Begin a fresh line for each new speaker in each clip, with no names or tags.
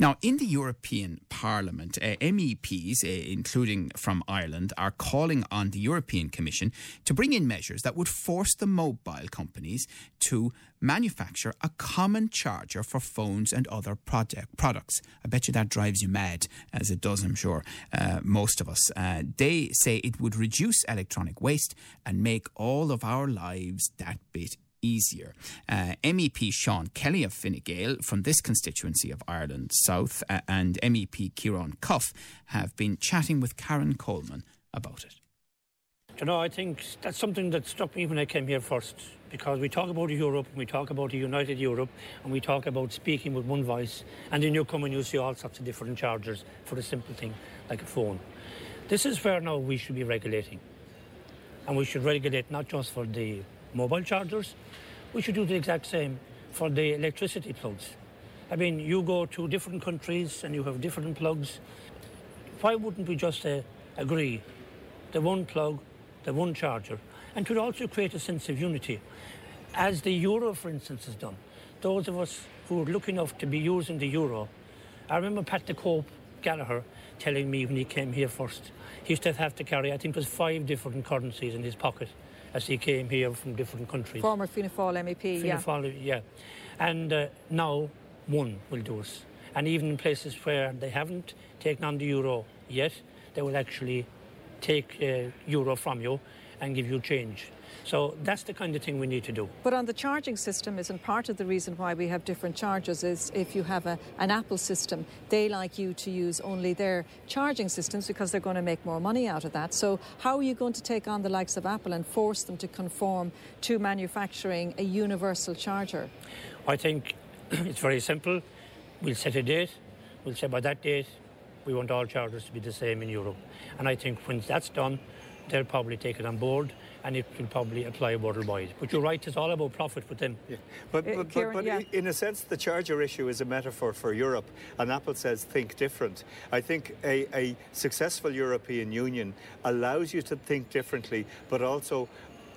Now, in the European Parliament, uh, MEPs, uh, including from Ireland, are calling on the European Commission to bring in measures that would force the mobile companies to manufacture a common charger for phones and other product, products. I bet you that drives you mad, as it does, I'm sure, uh, most of us. Uh, they say it would reduce electronic waste and make all of our lives that bit easier. Uh, MEP Sean Kelly of Fine Gael from this constituency of Ireland South uh, and MEP Ciarán Cuffe have been chatting with Karen Coleman about it.
You know, I think that's something that struck me when I came here first because we talk about Europe, and we talk about a united Europe, and we talk about speaking with one voice, and then you come and you see all sorts of different chargers for a simple thing like a phone. This is where now we should be regulating. And we should regulate not just for the mobile chargers, we should do the exact same for the electricity plugs. I mean, you go to different countries and you have different plugs. Why wouldn't we just uh, agree the one plug, the one charger, and could also create a sense of unity, as the euro, for instance, has done. Those of us who are lucky enough to be using the euro, I remember Pat the Cope Gallagher telling me when he came here first, he used to have to carry, I think it was five different currencies in his pocket as he came here from different countries.
Former Fianna Fáil MEP,
Fianna Fáil, yeah. yeah. And uh, now one will do us. And even in places where they haven't taken on the euro yet, they will actually take uh, euro from you and give you change. So that's the kind of thing we need to do.
But on the charging system, isn't part of the reason why we have different chargers is if you have a, an Apple system, they like you to use only their charging systems because they're going to make more money out of that. So how are you going to take on the likes of Apple and force them to conform to manufacturing a universal charger?
I think it's very simple. We'll set a date. We'll say by that date we want all chargers to be the same in Europe. And I think when that's done, they'll probably take it on board and it will probably apply worldwide. But you're right, it's all about profit with them.
Yeah. But, but, uh, Ciarán, but, but yeah. in a sense, the charger issue is a metaphor for Europe, and Apple says think different. I think a, a successful European Union allows you to think differently, but also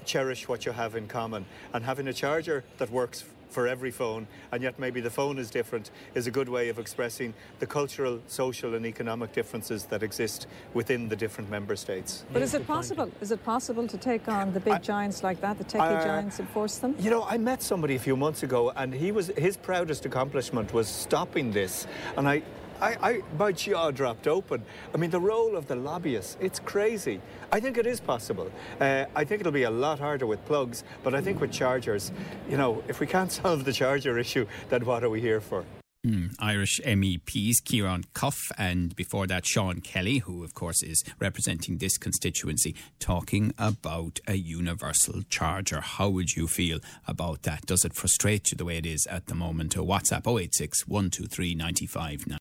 cherish what you have in common. And having a charger that works for every phone, and yet maybe the phone is different, is a good way of expressing the cultural, social, and economic differences that exist within the different member states.
But is it possible? Is it possible to take on the big I, giants like that, the techie uh, giants, and force them?
You know, I met somebody a few months ago, and he was his proudest accomplishment was stopping this, and I I, I, my jaw dropped open. I mean, the role of the lobbyists, it's crazy. I think it is possible. Uh, I think it'll be a lot harder with plugs, but I think with chargers, you know, if we can't solve the charger issue, then what are we here for?
Mm, Irish MEPs Ciarán Cuffe and before that Sean Kelly, who of course is representing this constituency, talking about a universal charger. How would you feel about that? Does it frustrate you the way it is at the moment? WhatsApp 086 123 95